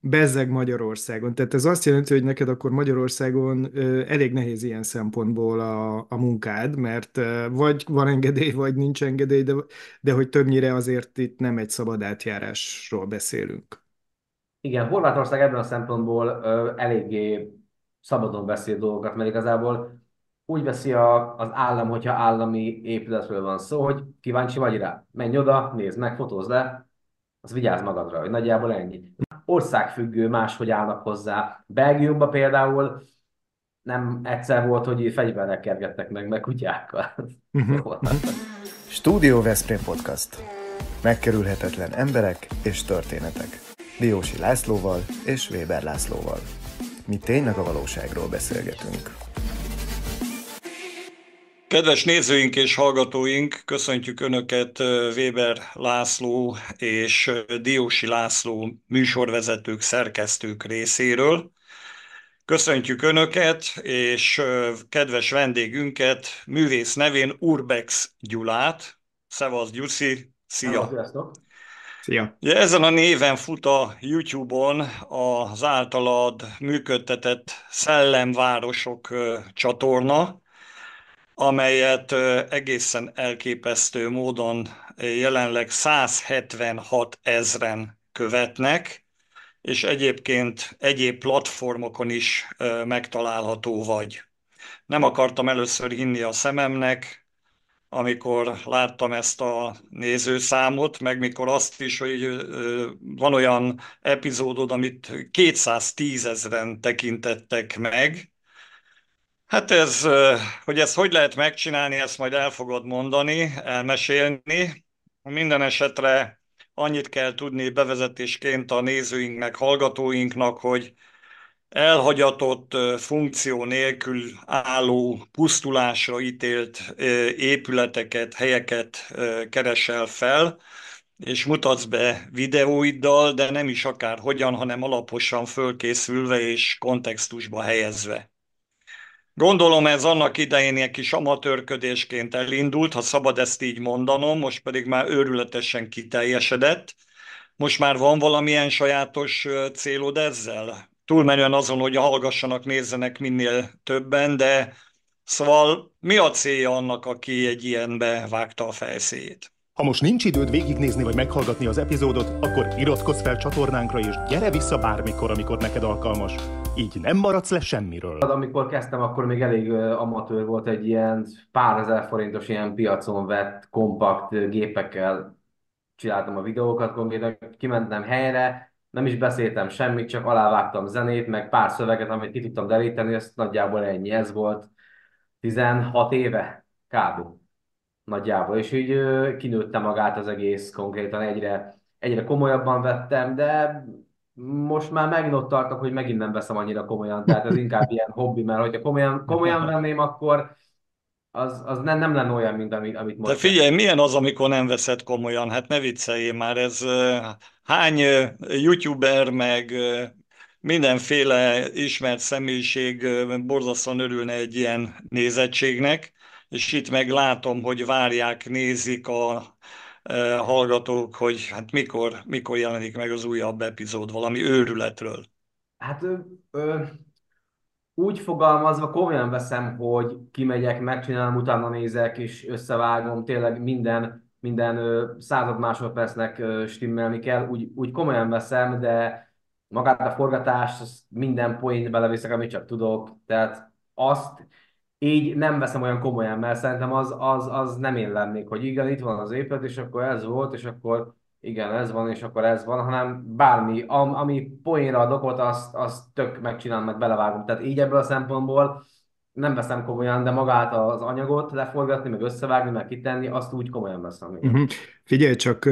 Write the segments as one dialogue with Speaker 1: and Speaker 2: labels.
Speaker 1: bezzeg Magyarországon. Tehát ez azt jelenti, hogy neked akkor Magyarországon elég nehéz ilyen szempontból a, a munkád, mert vagy van engedély, vagy nincs engedély, de, de hogy többnyire azért itt nem egy szabad átjárásról beszélünk.
Speaker 2: Igen, Horvátország ebben a szempontból ö, eléggé szabadon beszél dolgokat, mert igazából úgy veszi a, az állam, hogyha állami épületről van szó, hogy kíváncsi vagy rá. Menj oda, nézd meg, fotózd le, az vigyázz magadra, hogy nagyjából ennyi. Országfüggő, máshogy állnak hozzá. Belgiumban például nem egyszer volt, hogy fegyverrel kergettek meg, meg kutyákkal.
Speaker 1: Uh-huh.
Speaker 3: Stúdió Veszprém Podcast. Megkerülhetetlen emberek és történetek. Diósi Lászlóval és Weber Lászlóval. Mi tényleg a valóságról beszélgetünk.
Speaker 4: Kedves nézőink és hallgatóink, köszöntjük Önöket Weber László és Diósi László műsorvezetők, szerkesztők részéről. Köszöntjük Önöket, és kedves vendégünket, művész nevén Urbex Gyulát. Szevasz Gyuszi, szia!
Speaker 2: Sziasztok!
Speaker 1: Szia!
Speaker 4: Ugye ezen a néven fut a YouTube-on az általad működtetett Szellemvárosok csatorna, amelyet egészen elképesztő módon jelenleg 176 ezren követnek, és egyébként egyéb platformokon is megtalálható vagy. Nem akartam először hinni a szememnek, amikor láttam ezt a nézőszámot, meg mikor azt is, hogy van olyan epizódod, amit 210 ezeren tekintettek meg, Hát ez, hogy ezt hogy lehet megcsinálni, ezt majd el fogod mondani, elmesélni. Minden esetre annyit kell tudni bevezetésként a nézőinknek, hallgatóinknak, hogy elhagyatott, funkció nélkül álló, pusztulásra ítélt épületeket, helyeket keresel fel, és mutatsz be videóiddal, de nem is akár hogyan, hanem alaposan fölkészülve és kontextusba helyezve. Gondolom ez annak idején egy kis amatőrködésként elindult, ha szabad ezt így mondanom, most pedig már őrületesen kiteljesedett. Most már van valamilyen sajátos célod ezzel? Túlmenően azon, hogy hallgassanak, nézzenek minél többen, de szóval mi a célja annak, aki egy ilyenbe vágta a fejszéjét?
Speaker 5: Ha most nincs időd végignézni vagy meghallgatni az epizódot, akkor iratkozz fel csatornánkra és gyere vissza bármikor, amikor neked alkalmas. Így nem maradsz le semmiről.
Speaker 2: Amikor kezdtem, akkor még elég amatőr volt egy ilyen pár ezer forintos ilyen piacon vett kompakt gépekkel csináltam a videókat, konkrétan kimentem helyre, nem is beszéltem semmit, csak alávágtam zenét, meg pár szöveget, amit ki tudtam deríteni, ez nagyjából ennyi. Ez volt 16 éve kb nagyjából, és így kinőtte magát az egész konkrétan, egyre, egyre komolyabban vettem, de most már megint ott tartok, hogy megint nem veszem annyira komolyan, tehát ez inkább ilyen hobbi, mert hogyha komolyan, komolyan venném, akkor az, az nem, nem lenne olyan, mint amit, amit most.
Speaker 4: De figyelj, milyen az, amikor nem veszed komolyan? Hát ne vicceljél már, ez hány youtuber, meg mindenféle ismert személyiség borzasztóan örülne egy ilyen nézettségnek, és itt meg látom, hogy várják, nézik a hallgatók, hogy hát mikor, mikor jelenik meg az újabb epizód valami őrületről.
Speaker 2: Hát ö, ö, úgy fogalmazva komolyan veszem, hogy kimegyek, megcsinálom, utána nézek, és összevágom, tényleg minden, minden ö, század másodpercnek ö, stimmelni kell, úgy, úgy komolyan veszem, de magát a forgatást, minden point beleviszek, amit csak tudok, tehát azt így nem veszem olyan komolyan, mert szerintem az, az, az nem én lennék, hogy igen, itt van az épület, és akkor ez volt, és akkor igen, ez van, és akkor ez van, hanem bármi, am, ami poénra a dokot, azt, azt tök megcsinálom, meg belevágom. Tehát így ebből a szempontból nem veszem komolyan, de magát az anyagot leforgatni, meg összevágni, meg kitenni, azt úgy komolyan veszem.
Speaker 1: Uh-huh. Figyelj csak,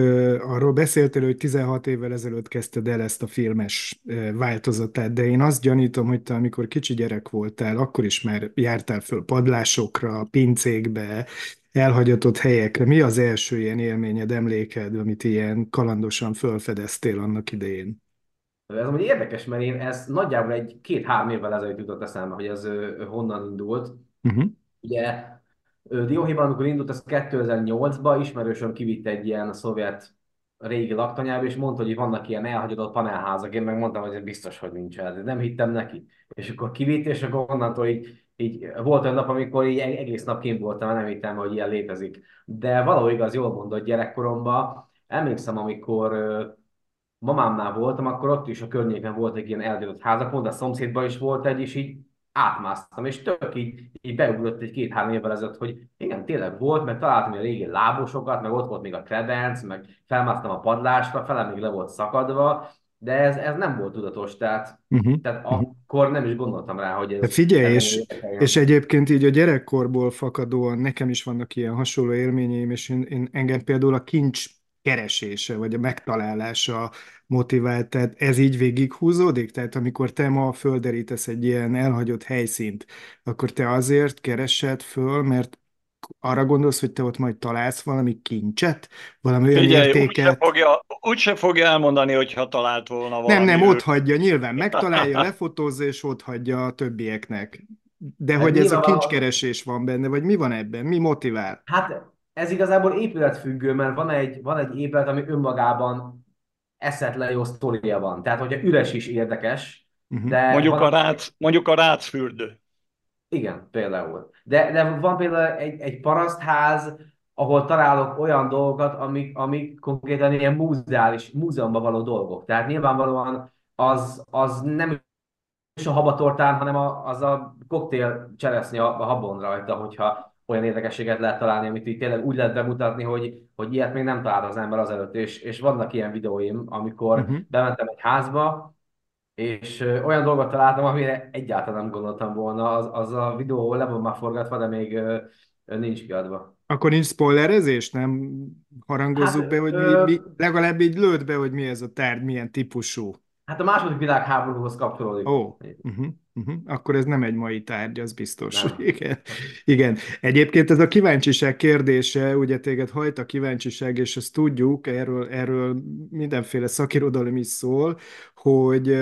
Speaker 1: arról beszéltél, hogy 16 évvel ezelőtt kezdted el ezt a filmes változatát, de én azt gyanítom, hogy te amikor kicsi gyerek voltál, akkor is már jártál föl padlásokra, pincékbe, elhagyatott helyekre. Mi az első ilyen élményed, emléked, amit ilyen kalandosan felfedeztél annak idején?
Speaker 2: Ez amúgy érdekes, mert én ez nagyjából egy két-három évvel ezelőtt jutott eszembe, hogy ez honnan indult. Uh-huh. Ugye Dióhéjban, amikor indult, az 2008-ban ismerősöm kivitt egy ilyen szovjet régi laktanyába, és mondta, hogy vannak ilyen elhagyott panelházak. Én meg mondtam, hogy ez biztos, hogy nincs ez. Nem hittem neki. És akkor kivitt, és akkor onnantól így, így volt egy nap, amikor így egész nap kint voltam, nem hittem, hogy ilyen létezik. De valahol igaz, jól mondott gyerekkoromban. Emlékszem, amikor mamámnál voltam, akkor ott is a környéken volt egy ilyen elhagyott házak, de a szomszédban is volt egy, és így átmásztam, és tök így, így beugrott egy két-három évvel ezelőtt, hogy igen, tényleg volt, meg találtam a régi lábosokat, meg ott volt még a kredenc, meg felmásztam a padlásra, fele még le volt szakadva, de ez, ez nem volt tudatos, tehát, uh-huh. tehát akkor nem is gondoltam rá, hogy ez...
Speaker 1: De figyelj, és, és egyébként így a gyerekkorból fakadóan nekem is vannak ilyen hasonló élményeim, és én, én engem például a kincs keresése, vagy a megtalálása motivált, tehát ez így végighúzódik? Tehát amikor te ma földerítesz egy ilyen elhagyott helyszínt, akkor te azért keresed föl, mert arra gondolsz, hogy te ott majd találsz valami kincset, valami olyan Figyelj, értéket?
Speaker 4: Úgyse fogja, úgyse fogja elmondani, hogyha talált volna valami.
Speaker 1: Nem, nem, ott hagyja, nyilván megtalálja, lefotózza, és ott hagyja a többieknek. De hát hogy ez a kincskeresés van benne, vagy mi van ebben? Mi motivál?
Speaker 2: Hát ez igazából épületfüggő, mert van egy, van egy épület, ami önmagában eszetlen jó sztoria van. Tehát, hogyha üres is érdekes,
Speaker 4: uh-huh. de... Mondjuk, van... a rác, mondjuk a rácfürdő.
Speaker 2: Igen, például. De, de van például egy, egy parasztház, ahol találok olyan dolgokat, amik, amik konkrétan ilyen múzeális, múzeumban való dolgok. Tehát nyilvánvalóan az, az nem is a habatortán, hanem a, az a koktél cseresznye a, a habon rajta, hogyha olyan érdekességet lehet találni, amit így tényleg úgy lehet bemutatni, hogy, hogy ilyet még nem talált az ember azelőtt, és, és vannak ilyen videóim, amikor uh-huh. bementem egy házba, és olyan dolgot találtam, amire egyáltalán nem gondoltam volna, az, az a videó le van már forgatva, de még nincs kiadva.
Speaker 1: Akkor nincs spoilerezés? Nem harangozzuk hát, be, hogy ö... mi, mi, legalább így lőd be, hogy mi ez a tárgy, milyen típusú.
Speaker 2: Hát a második világháborúhoz kapcsolódik.
Speaker 1: Ó, oh. uh-huh. Uh-huh. Akkor ez nem egy mai tárgy, az biztos. Nem. Igen. Igen. Egyébként ez a kíváncsiság kérdése, ugye téged hajt a kíváncsiság, és ezt tudjuk, erről, erről mindenféle szakirodalom is szól, hogy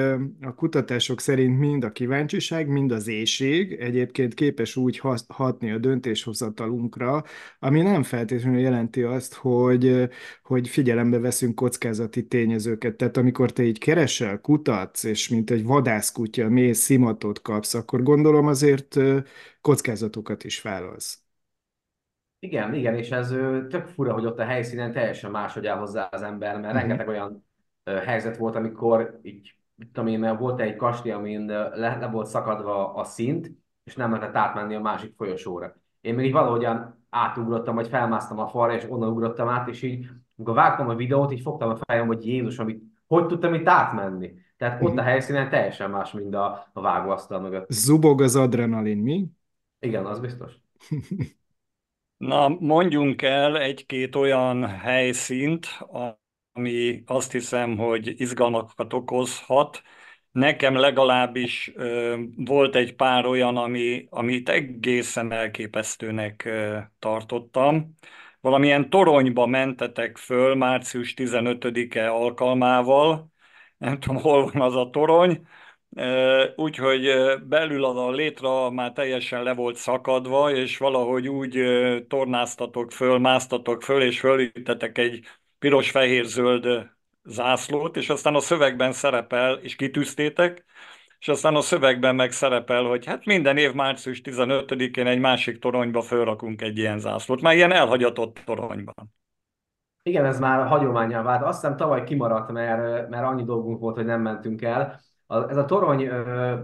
Speaker 1: a kutatások szerint mind a kíváncsiság, mind az éjség egyébként képes úgy hatni a döntéshozatalunkra, ami nem feltétlenül jelenti azt, hogy, hogy figyelembe veszünk kockázati tényezőket. Tehát amikor te így keresel, kutatsz, és mint egy vadászkutya mész szimatot kapsz, akkor gondolom azért kockázatokat is vállalsz.
Speaker 2: Igen, igen, és ez tök fura, hogy ott a helyszínen teljesen máshogy áll hozzá az ember, mert uh-huh. rengeteg olyan helyzet volt, amikor így, tudom én, volt egy kastély, amin le, le volt szakadva a szint, és nem lehetett átmenni a másik folyosóra. Én még így valahogyan átugrottam, vagy felmásztam a falra, és onnan ugrottam át, és így, amikor vágtam a videót, így fogtam a fejem, hogy Jézus, amit, hogy tudtam itt átmenni. Tehát ott a mhm. helyszínen teljesen más, mint a, a vágóasztal mögött.
Speaker 1: Zubog az adrenalin, mi?
Speaker 2: Igen, az biztos.
Speaker 4: Na, mondjunk el egy-két olyan helyszínt, ami azt hiszem, hogy izgalmakat okozhat. Nekem legalábbis ö, volt egy pár olyan, ami, amit egészen elképesztőnek ö, tartottam. Valamilyen toronyba mentetek föl március 15-e alkalmával, nem tudom, hol van az a torony, úgyhogy belül a létra már teljesen le volt szakadva, és valahogy úgy tornáztatok föl, másztatok föl, és fölüttetek egy piros-fehér-zöld zászlót, és aztán a szövegben szerepel, és kitűztétek, és aztán a szövegben meg szerepel, hogy hát minden év március 15-én egy másik toronyba fölrakunk egy ilyen zászlót, már ilyen elhagyatott toronyban.
Speaker 2: Igen, ez már hagyományá vált. Azt hiszem tavaly kimaradt, mert, mert annyi dolgunk volt, hogy nem mentünk el. Ez a torony ö,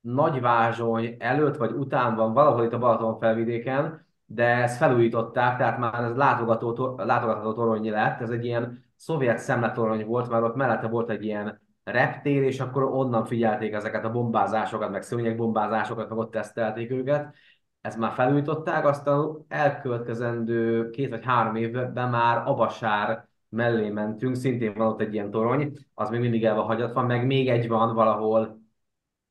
Speaker 2: Nagyvázsony előtt vagy után van, valahol itt a Balaton felvidéken, de ezt felújították, tehát már ez látogató, látogatható torony lett. Ez egy ilyen szovjet szemletorony volt, mert ott mellette volt egy ilyen reptér, és akkor onnan figyelték ezeket a bombázásokat, meg szőnyegbombázásokat, meg ott tesztelték őket ezt már felújították, aztán elkövetkezendő két vagy három évben már Abasár mellé mentünk, szintén van ott egy ilyen torony, az még mindig el van hagyatva, meg még egy van valahol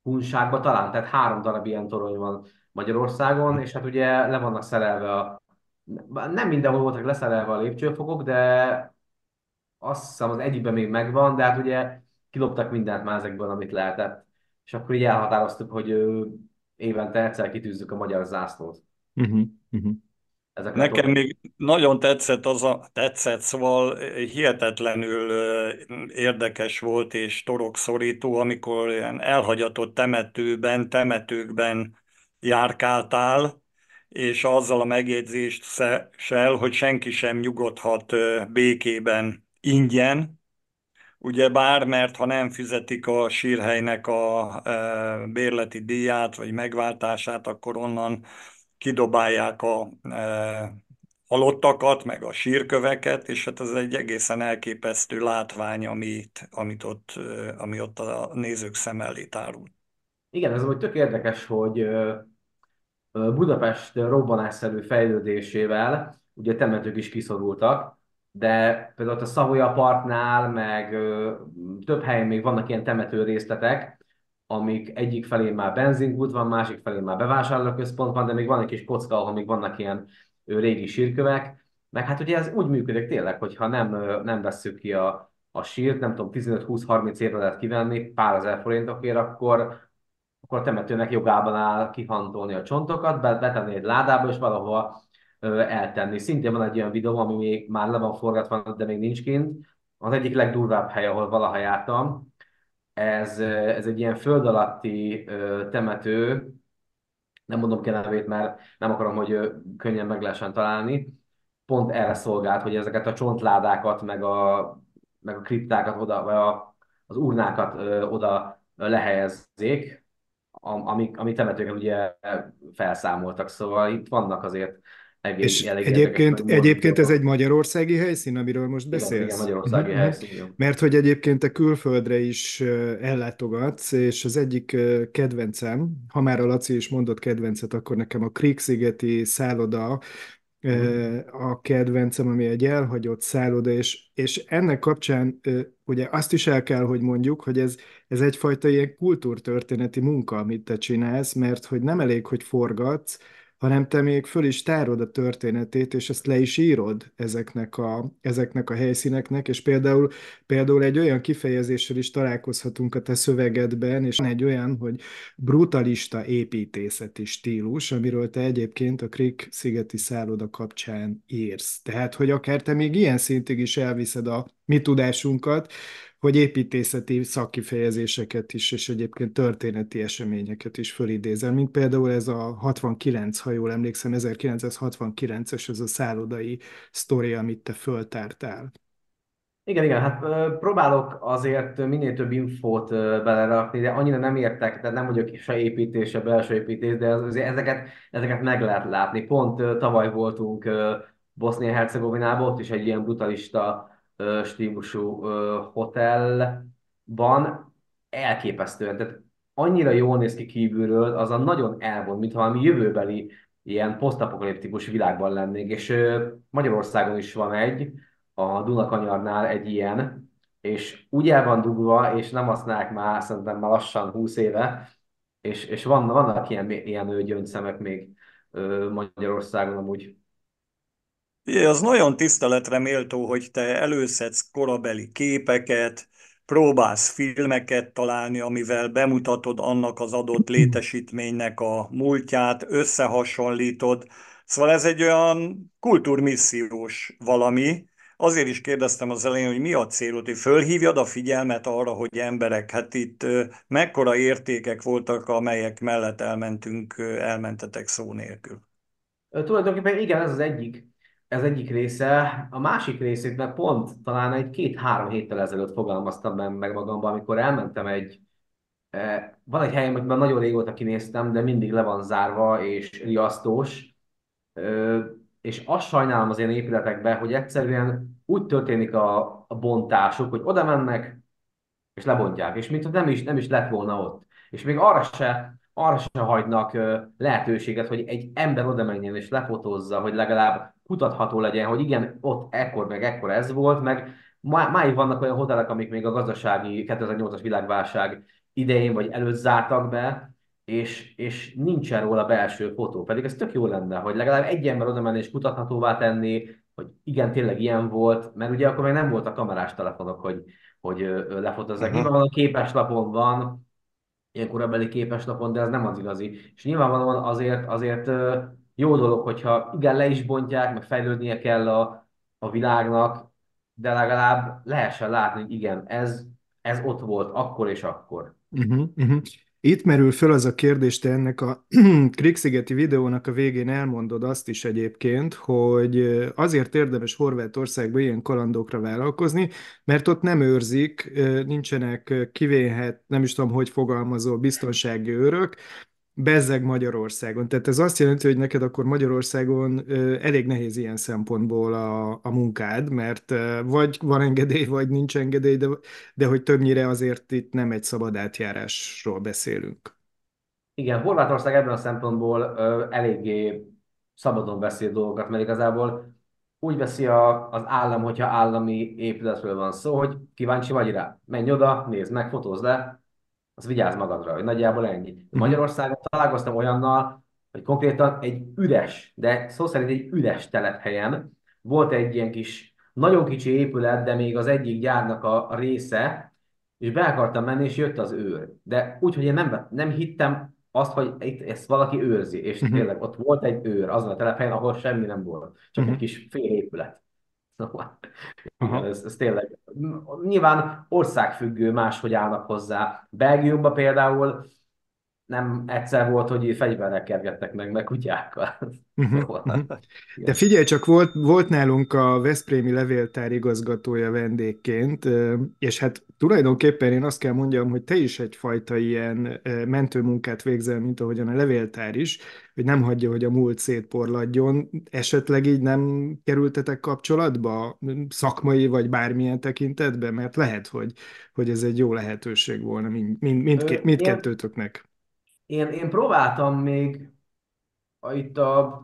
Speaker 2: Hunságban talán, tehát három darab ilyen torony van Magyarországon, és hát ugye le vannak szerelve a nem mindenhol voltak leszerelve a lépcsőfokok, de azt hiszem az egyikben még megvan, de hát ugye kiloptak mindent már ezekből, amit lehetett. És akkor így elhatároztuk, hogy évente egyszer kitűzzük a magyar zászlót. Uh-huh, uh-huh.
Speaker 4: Nekem
Speaker 2: dolgokra.
Speaker 4: még nagyon tetszett az a, tetszett, szóval hihetetlenül érdekes volt és torokszorító, amikor ilyen elhagyatott temetőben, temetőkben járkáltál, és azzal a megjegyzéssel, hogy senki sem nyugodhat békében ingyen, ugye bár, mert ha nem fizetik a sírhelynek a bérleti díját, vagy megváltását, akkor onnan kidobálják a halottakat, meg a sírköveket, és hát ez egy egészen elképesztő látvány, amit, amit ott, ami ott a nézők szem elé tárul.
Speaker 2: Igen, ez hogy tök érdekes, hogy Budapest robbanásszerű fejlődésével ugye temetők is kiszorultak, de például a Savoya Parknál, meg több helyen még vannak ilyen temető részletek, amik egyik felén már benzinkút van, másik felén már bevásárlóközpont van, de még van egy kis kocka, ahol még vannak ilyen régi sírkövek, meg hát ugye ez úgy működik tényleg, hogyha nem, nem vesszük ki a, a sírt, nem tudom, 15-20-30 évre lehet kivenni pár ezer forintokért, akkor akkor a temetőnek jogában áll kihantolni a csontokat, betenni egy ládába, és valahova eltenni. Szintén van egy olyan videó, ami még már le van forgatva, de még nincs kint. Az egyik legdurvább hely, ahol valaha jártam. Ez, ez egy ilyen föld alatti temető, nem mondom ki nevét, mert nem akarom, hogy könnyen meg lehessen találni. Pont erre szolgált, hogy ezeket a csontládákat, meg a, meg a kriptákat oda, vagy a, az urnákat oda lehelyezzék, amik, amik temetőket ugye felszámoltak, szóval itt vannak azért
Speaker 1: És
Speaker 2: elég érdekes,
Speaker 1: egyébként, egyébként ez egy magyarországi helyszín, amiről most
Speaker 2: Igen, igen,
Speaker 1: beszélsz?
Speaker 2: magyarországi
Speaker 1: mhm.
Speaker 2: helyszín. igen.
Speaker 1: Mert hogy egyébként te külföldre is ö, ellátogatsz, és az egyik ö, kedvencem, ha már a Laci is mondott kedvencet, akkor nekem a Krík-szigeti szálloda. A kedvencem, ami egy elhagyott szálloda, és, és ennek kapcsán ugye azt is el kell, hogy mondjuk, hogy ez, ez egyfajta ilyen kultúrtörténeti munka, amit te csinálsz, mert hogy nem elég, hogy forgatsz, hanem te még föl is tárod a történetét, és ezt le is írod ezeknek a, ezeknek a helyszíneknek, és például, például egy olyan kifejezéssel is találkozhatunk a te szövegedben, és egy olyan, hogy brutalista építészeti stílus, amiről te egyébként a Krik szigeti szálloda kapcsán írsz. Tehát, hogy akár te még ilyen szintig is elviszed a mi tudásunkat, hogy építészeti szakkifejezéseket is, és egyébként történeti eseményeket is fölidézel, mint például ez a 69, ha jól emlékszem, 1969-es ez a szállodai sztori, amit te föltártál.
Speaker 2: Igen, igen, hát próbálok azért minél több infót belerakni, de annyira nem értek, tehát nem vagyok se építés, se belső építés, de az, azért ezeket, ezeket meg lehet látni. Pont tavaly voltunk Bosznia-Hercegovinában, ott is egy ilyen brutalista stílusú hotelban, elképesztően, tehát annyira jól néz ki kívülről, az a nagyon elvon, mintha valami jövőbeli ilyen posztapokaliptikus világban lennénk, és Magyarországon is van egy, a Dunakanyarnál egy ilyen, és úgy el van dugva, és nem használják már szerintem már lassan 20 éve, és, és van, vannak ilyen, ilyen gyöngyszemek még Magyarországon amúgy.
Speaker 4: Az nagyon tiszteletre méltó, hogy te előszedsz korabeli képeket, próbálsz filmeket találni, amivel bemutatod annak az adott létesítménynek a múltját, összehasonlítod. Szóval ez egy olyan kultúrmissziós valami. Azért is kérdeztem az elején, hogy mi a célod, hogy fölhívjad a figyelmet arra, hogy emberek, hát itt mekkora értékek voltak, amelyek mellett elmentünk, elmentetek szó nélkül.
Speaker 2: Tulajdonképpen igen, ez az egyik, ez egyik része. A másik részét meg pont talán egy két-három héttel ezelőtt fogalmaztam meg magamban, amikor elmentem egy, eh, van egy hely, amit már nagyon régóta kinéztem, de mindig le van zárva és riasztós, és azt sajnálom az ilyen épületekben, hogy egyszerűen úgy történik a bontásuk, hogy oda mennek, és lebontják, és mintha nem is, nem is lett volna ott. És még arra se, arra se hagynak lehetőséget, hogy egy ember oda menjen és lefotózza, hogy legalább kutatható legyen, hogy igen, ott ekkor meg ekkor ez volt, meg má, máig vannak olyan hotelek, amik még a gazdasági 2008-as világválság idején vagy előtt zártak be, és, és nincsen róla belső fotó. Pedig ez tök jó lenne, hogy legalább egy ember oda menni és kutathatóvá tenni, hogy igen, tényleg ilyen volt, mert ugye akkor még nem voltak kamerás telefonok, hogy hogy lefotozzák.
Speaker 4: Uh-huh.
Speaker 2: Nyilvánvalóan képeslapon van, ilyen korabeli képeslapon, de ez nem az igazi. És nyilvánvalóan azért, azért jó dolog, hogyha igen, le is bontják, meg fejlődnie kell a, a világnak, de legalább lehessen látni, hogy igen, ez, ez ott volt akkor és akkor.
Speaker 1: Uh-huh, uh-huh. Itt merül föl az a kérdés, te ennek a Krixigeti videónak a végén elmondod azt is egyébként, hogy azért érdemes Horvátországba ilyen kalandokra vállalkozni, mert ott nem őrzik, nincsenek kivéhet, nem is tudom, hogy fogalmazó, biztonsági őrök, bezzeg Magyarországon. Tehát ez azt jelenti, hogy neked akkor Magyarországon elég nehéz ilyen szempontból a, a munkád, mert vagy van engedély, vagy nincs engedély, de, de hogy többnyire azért itt nem egy szabad átjárásról beszélünk.
Speaker 2: Igen, Horvátország ebben a szempontból ö, eléggé szabadon beszél dolgokat, mert igazából úgy veszi a, az állam, hogyha állami épületről van szó, hogy kíváncsi vagy rá. Menj oda, nézd meg, fotózd le, az vigyázz magadra, hogy nagyjából ennyi.
Speaker 1: Mhm.
Speaker 2: Magyarországon találkoztam olyannal, hogy konkrétan egy üres, de szó szerint egy üres telephelyen volt egy ilyen kis, nagyon kicsi épület, de még az egyik gyárnak a, a része, és be akartam menni, és jött az őr. De úgy, hogy én nem, nem hittem azt, hogy itt ezt valaki őrzi, és
Speaker 1: Mhm.
Speaker 2: tényleg ott volt egy őr azon a telephelyen, ahol semmi nem volt, csak
Speaker 1: Mhm.
Speaker 2: egy kis fél épület. Szóval,
Speaker 1: Aha.
Speaker 2: ez, ez tényleg. Nyilván országfüggő, máshogy állnak hozzá. Belgiumban például nem egyszer volt, hogy fegyverrel kergettek meg, meg kutyákkal.
Speaker 1: Mhm,
Speaker 2: Szóval,
Speaker 1: mhm. De figyelj, csak volt, volt nálunk a Veszprémi levéltár igazgatója vendégként, és hát tulajdonképpen én azt kell mondjam, hogy te is egyfajta ilyen mentőmunkát végzel, mint ahogyan a levéltár is, hogy nem hagyja, hogy a múlt szétporladjon. Esetleg így nem kerültetek kapcsolatba szakmai vagy bármilyen tekintetben, mert lehet, hogy, hogy ez egy jó lehetőség volna mind, mind,
Speaker 2: Én,
Speaker 1: mindkettőtöknek.
Speaker 2: Én, én próbáltam még a, itt a,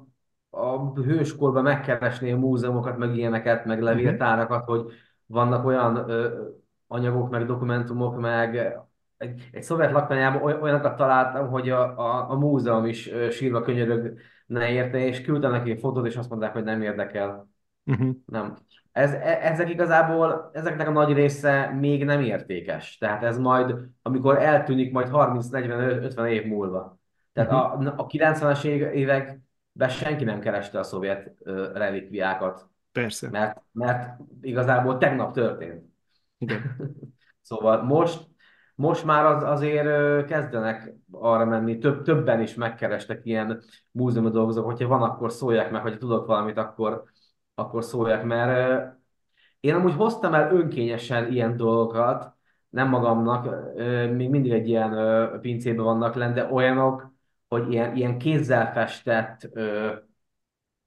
Speaker 2: a hőskorban megkeresni a múzeumokat, meg ilyeneket, meg
Speaker 1: Uh-huh.
Speaker 2: levéltárakat, hogy vannak olyan ö, anyagok, meg dokumentumok, meg egy, egy szovjet laktanyában oly- olyanokat találtam, hogy a, a, a múzeum is ö, sírva könyörögne érte, és küldtem neki fotót, és azt mondták, hogy nem érdekel.
Speaker 1: Uh-huh.
Speaker 2: Nem. Ez, e- ezek igazából, ezeknek a nagy része még nem értékes. Tehát ez majd, amikor eltűnik majd 30-40-50 év múlva. Tehát
Speaker 1: Uh-huh.
Speaker 2: a, a 90-es év- években senki nem kereste a szovjet ö, relikviákat,
Speaker 1: Persze,
Speaker 2: mert, mert igazából tegnap történt.
Speaker 1: igen.
Speaker 2: Szóval most, most már az, azért kezdenek arra menni, több, többen is megkerestek ilyen múzeumi dolgozók, hogyha van, akkor szólják meg, hogy tudok valamit, akkor, akkor szólják, mert én amúgy hoztam el önkényesen ilyen dolgokat, nem magamnak, még mindig egy ilyen pincében vannak lent, de olyanok, hogy ilyen, ilyen kézzel festett ö,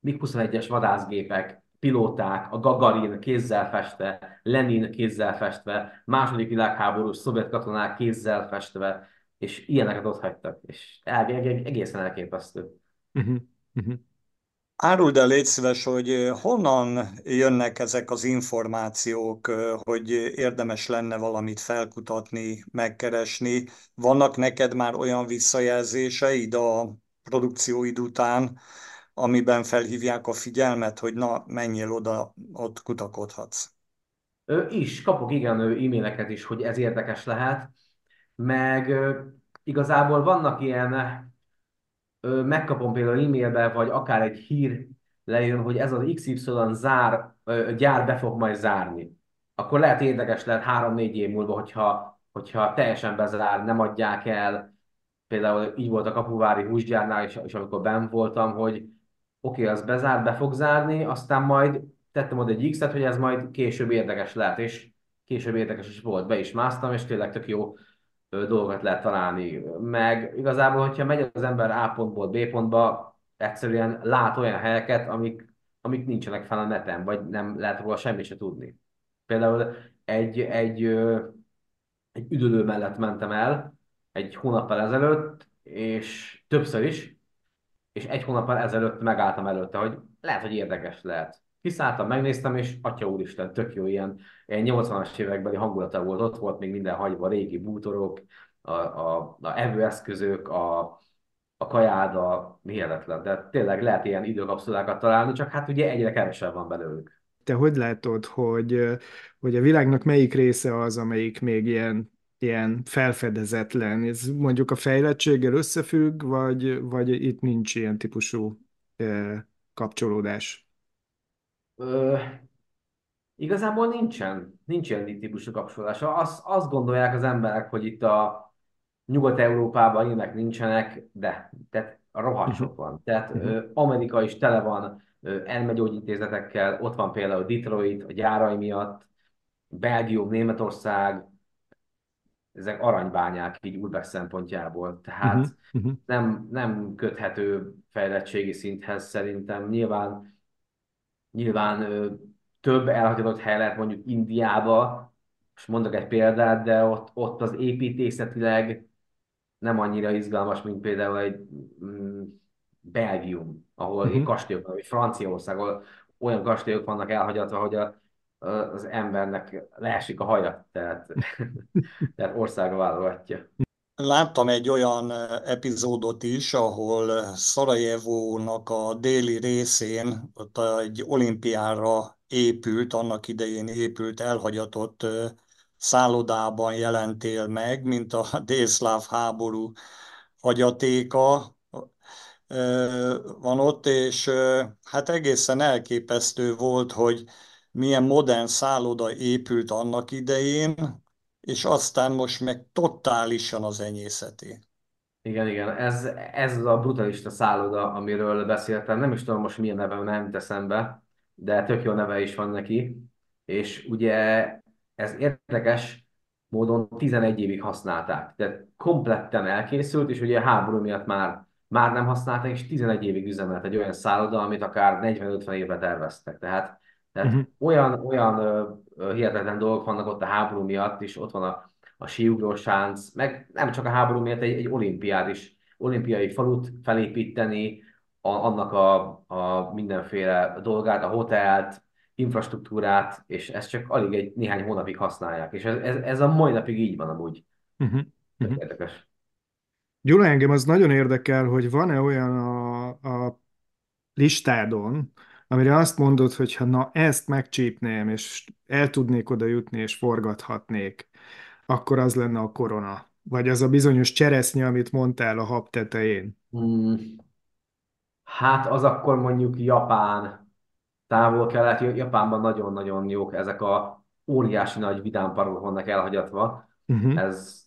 Speaker 2: MiG-21-es vadászgépek, pilóták, a Gagarin kézzel festve, Lenin kézzel festve, második világháborús szovjet katonák kézzel festve, és ilyeneket ott hagytak, és el, eg- egészen elképesztő.
Speaker 1: Uh-huh. Uh-huh.
Speaker 4: Áruld el, légy szíves, hogy honnan jönnek ezek az információk, hogy érdemes lenne valamit felkutatni, megkeresni. Vannak neked már olyan visszajelzéseid a produkcióid után, amiben felhívják a figyelmet, hogy na, menjél oda, ott kutakodhatsz.
Speaker 2: Is, kapok igen e-maileket is, hogy ez érdekes lehet, meg igazából vannak ilyen megkapom például e-mailbe, vagy akár egy hír lejön, hogy ez az XY zár, gyár be fog majd zárni. Akkor lehet érdekes lehet három-négy év múlva, hogyha, hogyha teljesen bezár, nem adják el. Például így volt a Kapuvári húsgyárnál is, és amikor benn voltam, hogy oké, okay, az bezár, be fog zárni, aztán majd tettem oda egy X-et, hogy ez majd később érdekes lehet, és később érdekes is volt, be is másztam, és tényleg tök jó dolgokat lehet találni. Meg igazából, hogyha megy az ember A pontból B pontba, egyszerűen lát olyan helyeket, amik, amik nincsenek fel a neten, vagy nem lehet róla semmit se tudni. Például egy, egy, egy üdülő mellett mentem el egy hónappal ezelőtt, és többször is, és egy hónappal ezelőtt megálltam előtte, hogy lehet, hogy érdekes lehet. Kiszálltam, megnéztem, és atya úristen, tök jó ilyen, ilyen 80-as évekbeli hangulata volt, ott volt még minden hagyva, régi bútorok, a, a, a evőeszközök, a, a kajáda, hihetetlen, de tényleg lehet ilyen időkapszulákat találni, csak hát ugye egyre kevesebb van belőlük.
Speaker 1: Te hogy látod, hogy, hogy a világnak melyik része az, amelyik még ilyen, ilyen felfedezetlen? Ez mondjuk a fejlettséggel összefügg, vagy, vagy itt nincs ilyen típusú kapcsolódás?
Speaker 2: Ö, igazából nincsen, nincs ilyen típusú kapcsolódás. Azt, azt gondolják az emberek, hogy itt a Nyugat-Európában ilyenek nincsenek, de tehát rohadt sok van. Tehát
Speaker 1: Uh-huh.
Speaker 2: ö, Amerika is tele van elmegyógyintézetekkel, ott van például Detroit a gyárai miatt, Belgium, Németország, ezek aranybányák így Urbex szempontjából. Tehát
Speaker 1: Uh-huh.
Speaker 2: nem, nem köthető fejlettségi szinthez szerintem. Nyilván, nyilván ö, több elhagyatott hely lehet mondjuk Indiába, most mondok egy példát, de ott, ott az építészetileg nem annyira izgalmas, mint például egy mm, Belgium, ahol
Speaker 1: Uh-huh.
Speaker 2: kastélyok, vagy Franciaország, ahol olyan kastélyok vannak elhagyatva, hogy a, az embernek leesik a haja, tehát, tehát országa válogatja.
Speaker 4: Láttam egy olyan epizódot is, ahol Szarajevónak a déli részén ott egy olimpiára épült, annak idején épült, elhagyatott szállodában jelentél meg, mint a délszláv háború hagyatéka van ott, és hát egészen elképesztő volt, hogy milyen modern szálloda épült annak idején, és aztán most meg totálisan az enyészeté.
Speaker 2: Igen, igen, ez, ez a brutalista szálloda, amiről beszéltem. Nem is tudom most milyen neve, nem teszem be, de tök jó neve is van neki. És ugye ez érdekes módon 11 évig használták. Tehát kompletten elkészült, és ugye a háború miatt már, már nem használták, és 11 évig üzemelt egy olyan szálloda, amit akár 40-50 évre terveztek. Tehát, tehát
Speaker 1: Uh-huh.
Speaker 2: olyan, olyan hihetetlen dolgok vannak ott a háború miatt, és ott van a a síugrósánc, meg nem csak a háború miatt egy, egy olimpiád is, olimpiai falut felépíteni, a, annak a, a mindenféle dolgát, a hotelt, infrastruktúrát, és ezt csak alig egy néhány hónapig használják. És ez, ez, ez a mai napig így van amúgy.
Speaker 1: Uh-huh. Uh-huh.
Speaker 2: érdekes.
Speaker 1: Gyula, engem az nagyon érdekel, hogy van-e olyan a, a listádon, amire azt mondod, hogy ha na ezt megcsípném, és el tudnék oda jutni, és forgathatnék, akkor az lenne a korona. Vagy az a bizonyos cseresznye, amit mondtál a hab tetején.
Speaker 2: Hmm, hát az akkor mondjuk Japán, távol-kelet, Japánban nagyon-nagyon jók ezek a óriási nagy vidámparkok vannak elhagyatva.
Speaker 1: Uh-huh.
Speaker 2: Ez,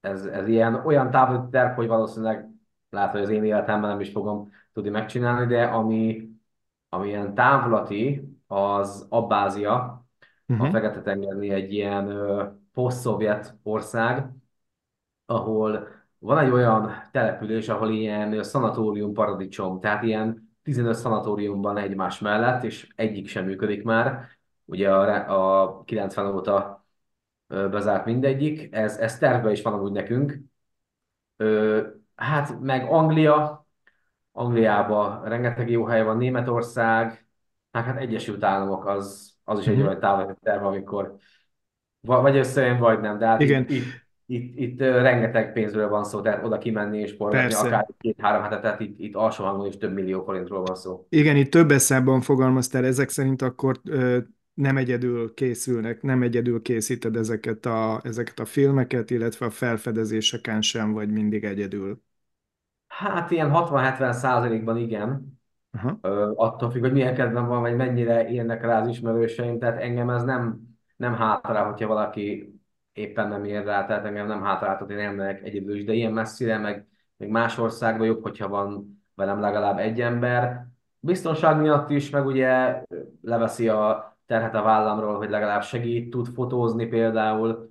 Speaker 2: ez, ez ilyen olyan távoli terv, hogy valószínűleg lehet, hogy az én életemben nem is fogom tudni megcsinálni, de ami, ami ilyen távlati, az Abbázia, a
Speaker 1: Uh-huh.
Speaker 2: Fekete-tengeri egy ilyen ö, poszt-szovjet ország, ahol van egy olyan település, ahol ilyen szanatórium paradicsom, tehát ilyen 15 szanatóriumban egymás mellett, és egyik sem működik már. Ugye a, a 90 óta bezárt mindegyik, ez, ez tervben is van amúgy nekünk. Ö, hát meg Anglia, Angliában rengeteg jó hely van, Németország, hát, hát Egyesült Államok az, az is egy
Speaker 1: Uh-huh.
Speaker 2: olyan távoli terv, amikor va- vagy összejön, vagy nem, de hát
Speaker 1: Igen,
Speaker 2: itt, itt, itt, rengeteg pénzről van szó, tehát oda kimenni és
Speaker 1: persze.
Speaker 2: akár két-három hetet, tehát itt, itt alsó hangon is több millió forintról van szó.
Speaker 1: Igen, itt több eszában fogalmaztál, ezek szerint akkor ö, nem egyedül készülnek, nem egyedül készíted ezeket a, ezeket a filmeket, illetve a felfedezéseken sem vagy mindig egyedül.
Speaker 2: Hát ilyen 60-70 százalékban igen. Ö, attól függ, hogy milyen kedvem van, vagy mennyire írnak rá az ismerőseim, tehát engem ez nem, nem hátrál, hogyha valaki éppen nem ér rá, tehát engem nem hátráltat, én elmegyek egyedül is, de ilyen messzire, meg, meg más országban jobb, hogyha van velem legalább egy ember. Biztonság miatt is, meg ugye leveszi a terhet a vállamról, hogy legalább segít, tud fotózni például,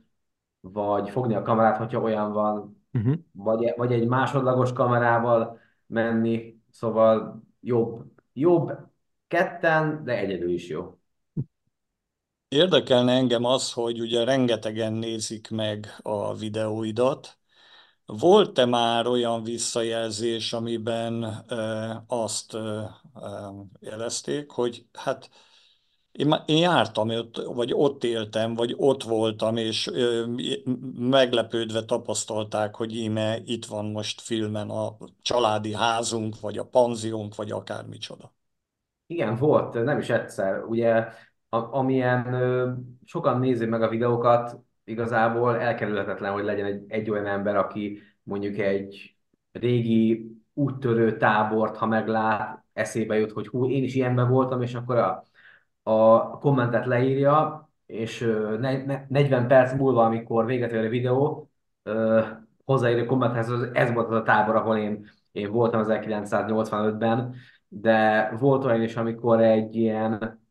Speaker 2: vagy fogni a kamerát, hogyha olyan van,
Speaker 1: Uh-huh.
Speaker 2: vagy, vagy egy másodlagos kamerával menni, szóval jobb, jobb ketten, de egyedül is jó.
Speaker 4: Érdekelne engem az, hogy ugye rengetegen nézik meg a videóidat. Volt-e már olyan visszajelzés, amiben e, azt e, e, jelezték, hogy hát én, én jártam ott, vagy ott éltem, vagy ott voltam, és e, meglepődve tapasztalták, hogy íme itt van most filmen a családi házunk, vagy a panziónk, vagy akármicsoda.
Speaker 2: Igen, volt, nem is egyszer. Ugye, a, amilyen ö, sokan nézik meg a videókat, igazából elkerülhetetlen, hogy legyen egy, egy olyan ember, aki mondjuk egy régi úttörő tábort, ha meglát, eszébe jut, hogy hú, én is ilyenben voltam, és akkor a, a kommentet leírja, és ne, ne, 40 perc múlva, amikor véget ér a videó, hozzáírja kommenthez, ez volt az a tábor, ahol én, én voltam 1985-ben, de volt olyan is, amikor egy ilyen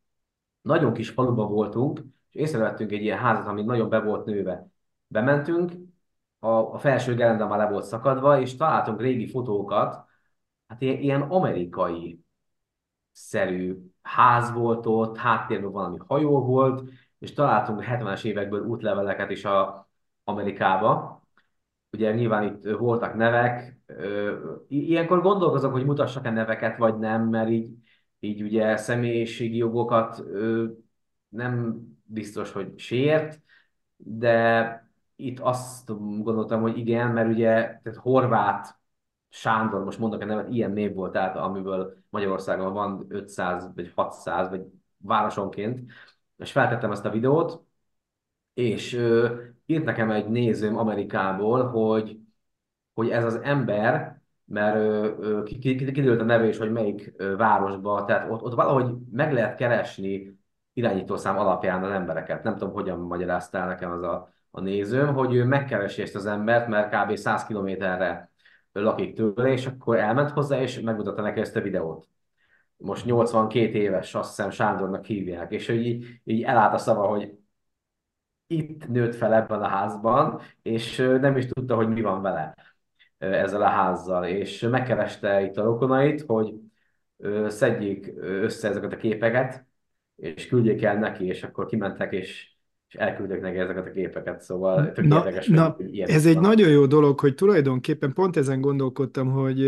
Speaker 2: nagyon kis faluban voltunk, és észrevettünk egy ilyen házat, ami nagyon be volt nőve. Bementünk, a, a felső gerenda már le volt szakadva, és találtunk régi fotókat, hát ilyen, ilyen amerikai szerű ház volt ott, háttérben valami hajó volt, és találtunk 70-es évekből útleveleket is a Amerikába. Ugye nyilván itt voltak nevek, ilyenkor gondolkozok, hogy mutassak-e neveket, vagy nem, mert így, így ugye személyiségi jogokat nem biztos, hogy sért, de itt azt gondoltam, hogy igen, mert ugye tehát Horváth Sándor, most mondok egy nevet, ilyen név volt, tehát amiből Magyarországon van 500 vagy 600 vagy városonként, és feltettem ezt a videót, és ö, írt nekem egy nézőm Amerikából, hogy, hogy ez az ember, mert kiderült a neve is, hogy melyik városba, tehát ott, ott valahogy meg lehet keresni irányítószám alapján az embereket. Nem tudom, hogyan magyaráztál nekem az a, a nézőm, hogy ő megkeresi ezt az embert, mert kb. 100 kilométerre lakik tőle, és akkor elment hozzá, és megmutatta neki ezt a videót. Most 82 éves, azt hiszem Sándornak hívják, és hogy így, így elállt a szava, hogy itt nőtt fel ebben a házban, és nem is tudta, hogy mi van vele ezzel a házzal, és megkereste itt a rokonait, hogy szedjék össze ezeket a képeket, és küldjék el neki, és akkor kimentek, és és elküldök neki ezeket a képeket, szóval tök
Speaker 1: na,
Speaker 2: érdekes,
Speaker 1: na, Ez
Speaker 2: van.
Speaker 1: egy nagyon jó dolog, hogy tulajdonképpen pont ezen gondolkodtam, hogy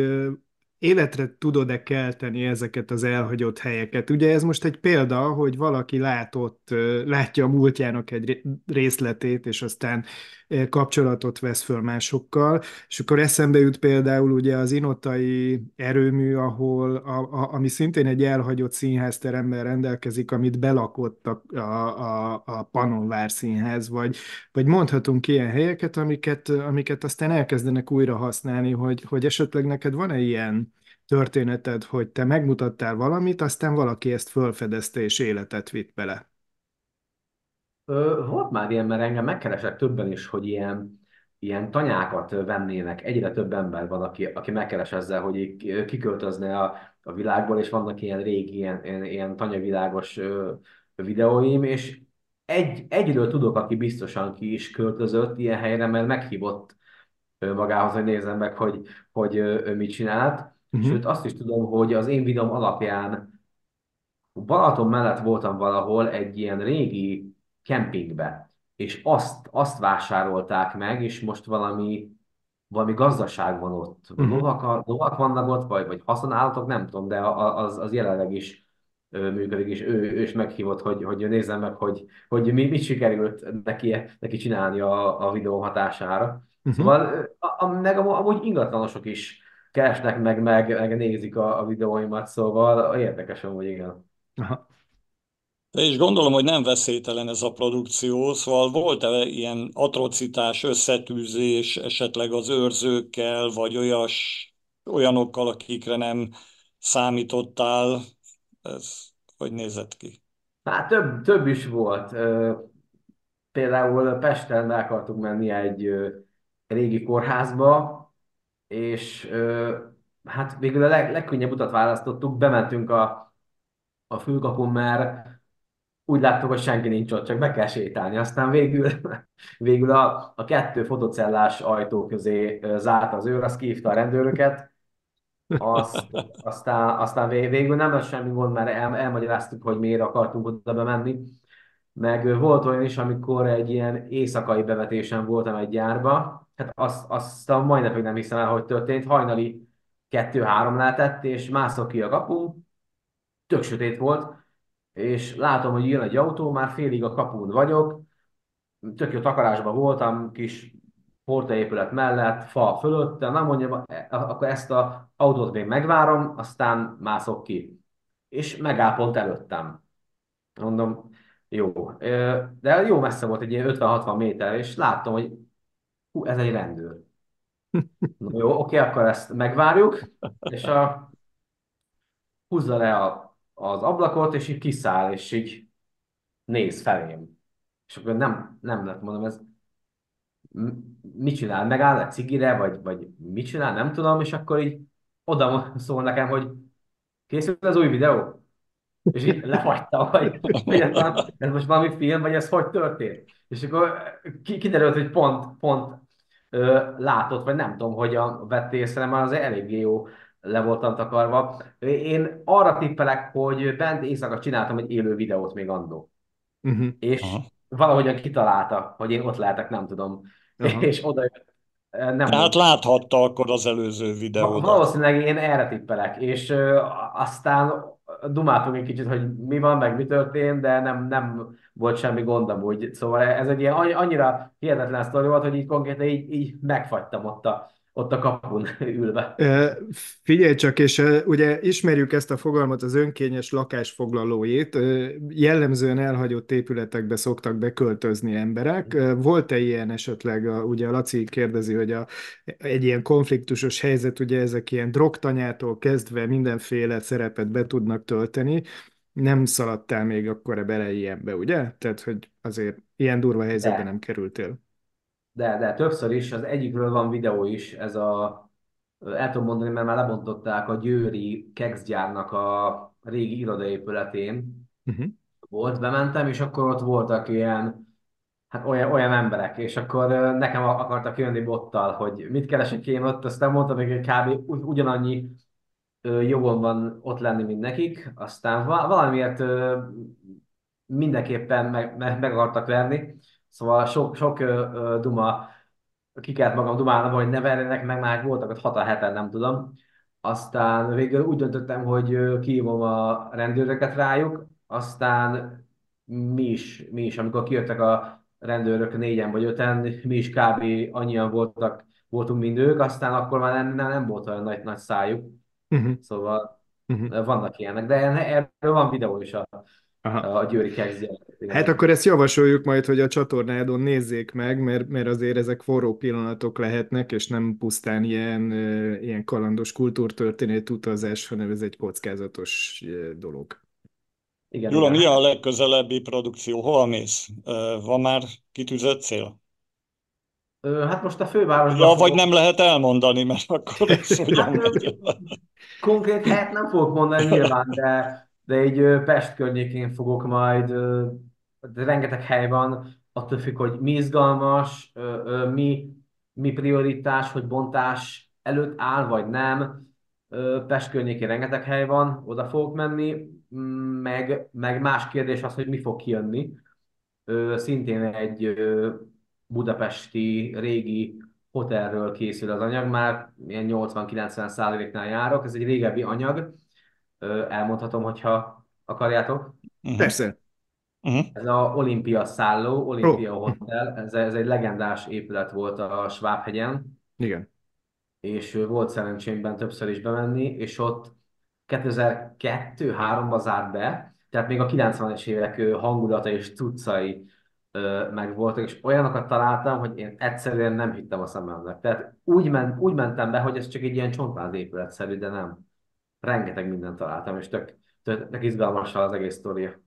Speaker 1: életre tudod-e kelteni ezeket az elhagyott helyeket. Ugye ez most egy példa, hogy valaki látott, látja a múltjának egy részletét, és aztán kapcsolatot vesz föl másokkal, és akkor eszembe jut például ugye az inotai erőmű, ahol, a, a, ami szintén egy elhagyott színházteremmel rendelkezik, amit belakott a, a, a, Panonvár Színház, vagy, vagy mondhatunk ilyen helyeket, amiket, amiket aztán elkezdenek újra használni, hogy, hogy esetleg neked van-e ilyen történeted, hogy te megmutattál valamit, aztán valaki ezt fölfedezte és életet vitt bele.
Speaker 2: Ö, volt már ilyen, mert engem megkeresett többen is, hogy ilyen, ilyen tanyákat vennének. Egyre több ember van, aki, aki megkeres ezzel, hogy kiköltözne a, a világból, és vannak ilyen régi, ilyen, ilyen, ilyen tanyavilágos ö, videóim, és egy, egyről tudok, aki biztosan ki is költözött ilyen helyre, mert meghívott magához, hogy nézzem meg, hogy, hogy ő mit csinált. Uh-huh. Sőt, azt is tudom, hogy az én videóm alapján Balaton mellett voltam valahol egy ilyen régi kempingbe, és azt, azt vásárolták meg, és most valami, valami gazdaság van ott. Uh-huh. Lovak, lovak vannak ott, vagy, vagy haszonállatok, nem tudom, de az, az jelenleg is működik, és ő, ő is meghívott, hogy, hogy nézzem meg, hogy, hogy mi, mit sikerült neki, neki csinálni a, a videó hatására. Uh-huh. Szóval a, a, meg amúgy ingatlanosok is keresnek meg, meg, meg nézik a, a videóimat, szóval érdekes amúgy, igen. Aha.
Speaker 4: És gondolom, hogy nem veszélytelen ez a produkció, szóval volt-e ilyen atrocitás, összetűzés esetleg az őrzőkkel, vagy olyas, olyanokkal, akikre nem számítottál? Ez hogy nézett ki?
Speaker 2: Hát több, több is volt. Például Pesten be akartunk menni egy régi kórházba, és hát végül a leg, legkönnyebb utat választottuk, bementünk a, a fülkapun, mert úgy láttuk, hogy senki nincs ott, csak be kell sétálni. Aztán végül, végül a, a kettő fotocellás ajtó közé zárt az őr, azt kihívta a rendőröket, azt, aztán, aztán végül nem lesz semmi gond, mert el, elmagyaráztuk, hogy miért akartunk oda bemenni. Meg volt olyan is, amikor egy ilyen éjszakai bevetésen voltam egy gyárba, hát azt, azt a mai napig nem hiszem el, hogy történt, hajnali kettő-három lehetett, és mászok ki a kapun, tök sötét volt, és látom, hogy jön egy autó, már félig a kapun vagyok, tök jó takarásban voltam, kis portaépület mellett, fa fölötte, nem mondja, akkor ezt a autót még megvárom, aztán mászok ki. És megáll pont előttem. Mondom, jó. De jó messze volt, egy ilyen 50-60 méter, és láttam, hogy hú, ez egy rendőr. Na jó, oké, akkor ezt megvárjuk, és a húzza le a, az ablakot, és így kiszáll, és így néz felém. És akkor nem, nem lett, mondom, ez mit csinál? Megáll egy cigire, vagy, vagy mit csinál? Nem tudom, és akkor így oda szól nekem, hogy készül az új videó? És így lefagyta, hogy, hogy ez, ez most valami film, vagy ez hogy történt. És akkor kiderült, hogy pont, pont ö, látott, vagy nem tudom, hogyan vett észre, mert az eléggé jó le voltam takarva. Én arra tippelek, hogy bent éjszaka csináltam egy élő videót még andó. Uh-huh. És Aha. valahogyan kitalálta, hogy én ott lehetek, nem tudom. Aha. És oda
Speaker 4: nem Tehát volt. láthatta akkor az előző videót.
Speaker 2: Valószínűleg én erre tippelek, és ö, aztán dumáltunk egy kicsit, hogy mi van, meg mi történt, de nem, nem volt semmi gond amúgy. Szóval ez egy ilyen annyira hihetetlen sztori volt, hogy így konkrétan így, így megfagytam ott a, ott a kapun ülve.
Speaker 1: Figyelj csak, és ugye ismerjük ezt a fogalmat, az önkényes lakásfoglalóit. Jellemzően elhagyott épületekbe szoktak beköltözni emberek. Volt-e ilyen esetleg, ugye a Laci kérdezi, hogy a, egy ilyen konfliktusos helyzet, ugye ezek ilyen drogtanyától kezdve mindenféle szerepet be tudnak tölteni. Nem szaladtál még akkor bele ilyenbe, ugye? Tehát, hogy azért ilyen durva helyzetben nem kerültél.
Speaker 2: De, de többször is, az egyikről van videó is, ez a, el tudom mondani, mert már lebontották a Győri kekszgyárnak a régi irodaépületén. Uh-huh. Volt, bementem, és akkor ott voltak ilyen, hát olyan, olyan emberek, és akkor nekem akartak jönni bottal, hogy mit keresek én ott, aztán mondtam, hogy kb. ugyanannyi jogom van ott lenni, mint nekik, aztán valamiért mindenképpen meg, meg, meg akartak verni, Szóval sok, sok ö, duma, ki kellett magam dumálnom, hogy ne verjenek meg, már voltak ott 6 heten, nem tudom. Aztán végül úgy döntöttem, hogy kihívom a rendőröket rájuk, aztán mi is, mi is, amikor kijöttek a rendőrök négyen vagy öten, mi is kb. annyian voltak, voltunk, mint ők, aztán akkor már nem, nem, nem volt olyan nagy, nagy szájuk. Uh-huh. Szóval uh-huh. vannak ilyenek, de erről van videó is a, Aha. a Győri kezdje.
Speaker 1: Hát akkor ezt javasoljuk majd, hogy a csatornádon nézzék meg, mert, mert azért ezek forró pillanatok lehetnek, és nem pusztán ilyen, ilyen kalandos kultúrtörténet utazás, hanem ez egy kockázatos dolog.
Speaker 4: Igen, Gyula, mi a legközelebbi produkció? Hol mész? Van már kitűzött cél?
Speaker 2: Hát most a fővárosban...
Speaker 4: Ja, fogok... vagy nem lehet elmondani, mert akkor ez hogyan hát,
Speaker 2: Konkrét helyet nem fogok mondani nyilván, de de egy Pest környékén fogok majd, de rengeteg hely van, attól függ, hogy mi izgalmas, mi, mi prioritás, hogy bontás előtt áll, vagy nem. Pest környékén rengeteg hely van, oda fogok menni, meg, meg más kérdés az, hogy mi fog kijönni. Szintén egy budapesti régi hotelről készül az anyag, már ilyen 80-90 százaléknál járok, ez egy régebbi anyag, elmondhatom, hogyha akarjátok.
Speaker 1: Uh-huh. Persze.
Speaker 2: Uh-huh. Ez a Olimpia szálló, Olimpia oh. Hotel, ez, ez egy legendás épület volt a Schwab-hegyen.
Speaker 1: Igen.
Speaker 2: És volt szerencsémben többször is bemenni, és ott 2002-3-ban zárt be, tehát még a 90-es évek hangulata és cuccai meg voltak, és olyanokat találtam, hogy én egyszerűen nem hittem a szememnek. Tehát úgy, ment, úgy mentem be, hogy ez csak egy ilyen csontváz épületszerű, de nem rengeteg mindent találtam, és tök, tök, tök izgalmas az egész sztoria.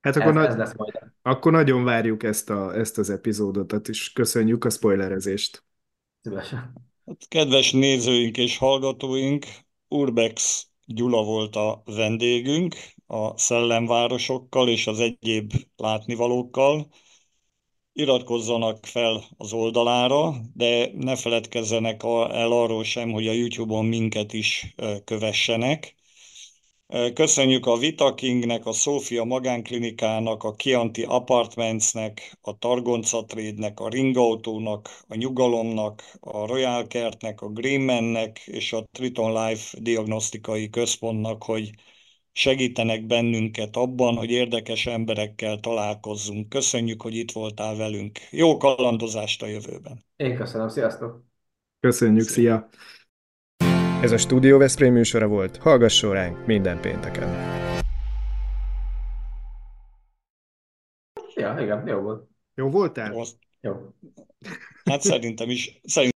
Speaker 1: Hát akkor, ez, na- ez lesz majd. akkor nagyon várjuk ezt, a, ezt az epizódot, és köszönjük a spoilerezést.
Speaker 2: Szívesen.
Speaker 4: Hát, kedves nézőink és hallgatóink, Urbex Gyula volt a vendégünk a szellemvárosokkal és az egyéb látnivalókkal. Iratkozzanak fel az oldalára, de ne feledkezzenek el arról sem, hogy a YouTube-on minket is kövessenek. Köszönjük a Vita Kingnek, a Sofia Magánklinikának, a Chianti Apartmentsnek, a Targonca Trade-nek, a Ringautónak, a Nyugalomnak, a Royal Kertnek, a Greenmannek és a Triton Life Diagnosztikai Központnak, hogy segítenek bennünket abban, hogy érdekes emberekkel találkozzunk. Köszönjük, hogy itt voltál velünk. Jó kalandozást a jövőben.
Speaker 2: Én köszönöm, sziasztok!
Speaker 1: Köszönjük, szia! Ez a Studio Veszprém műsora volt, hallgasson ránk minden pénteken.
Speaker 2: Ja, igen, jó volt.
Speaker 1: Jó voltál?
Speaker 2: Jó.
Speaker 4: Hát szerintem is. Szerintem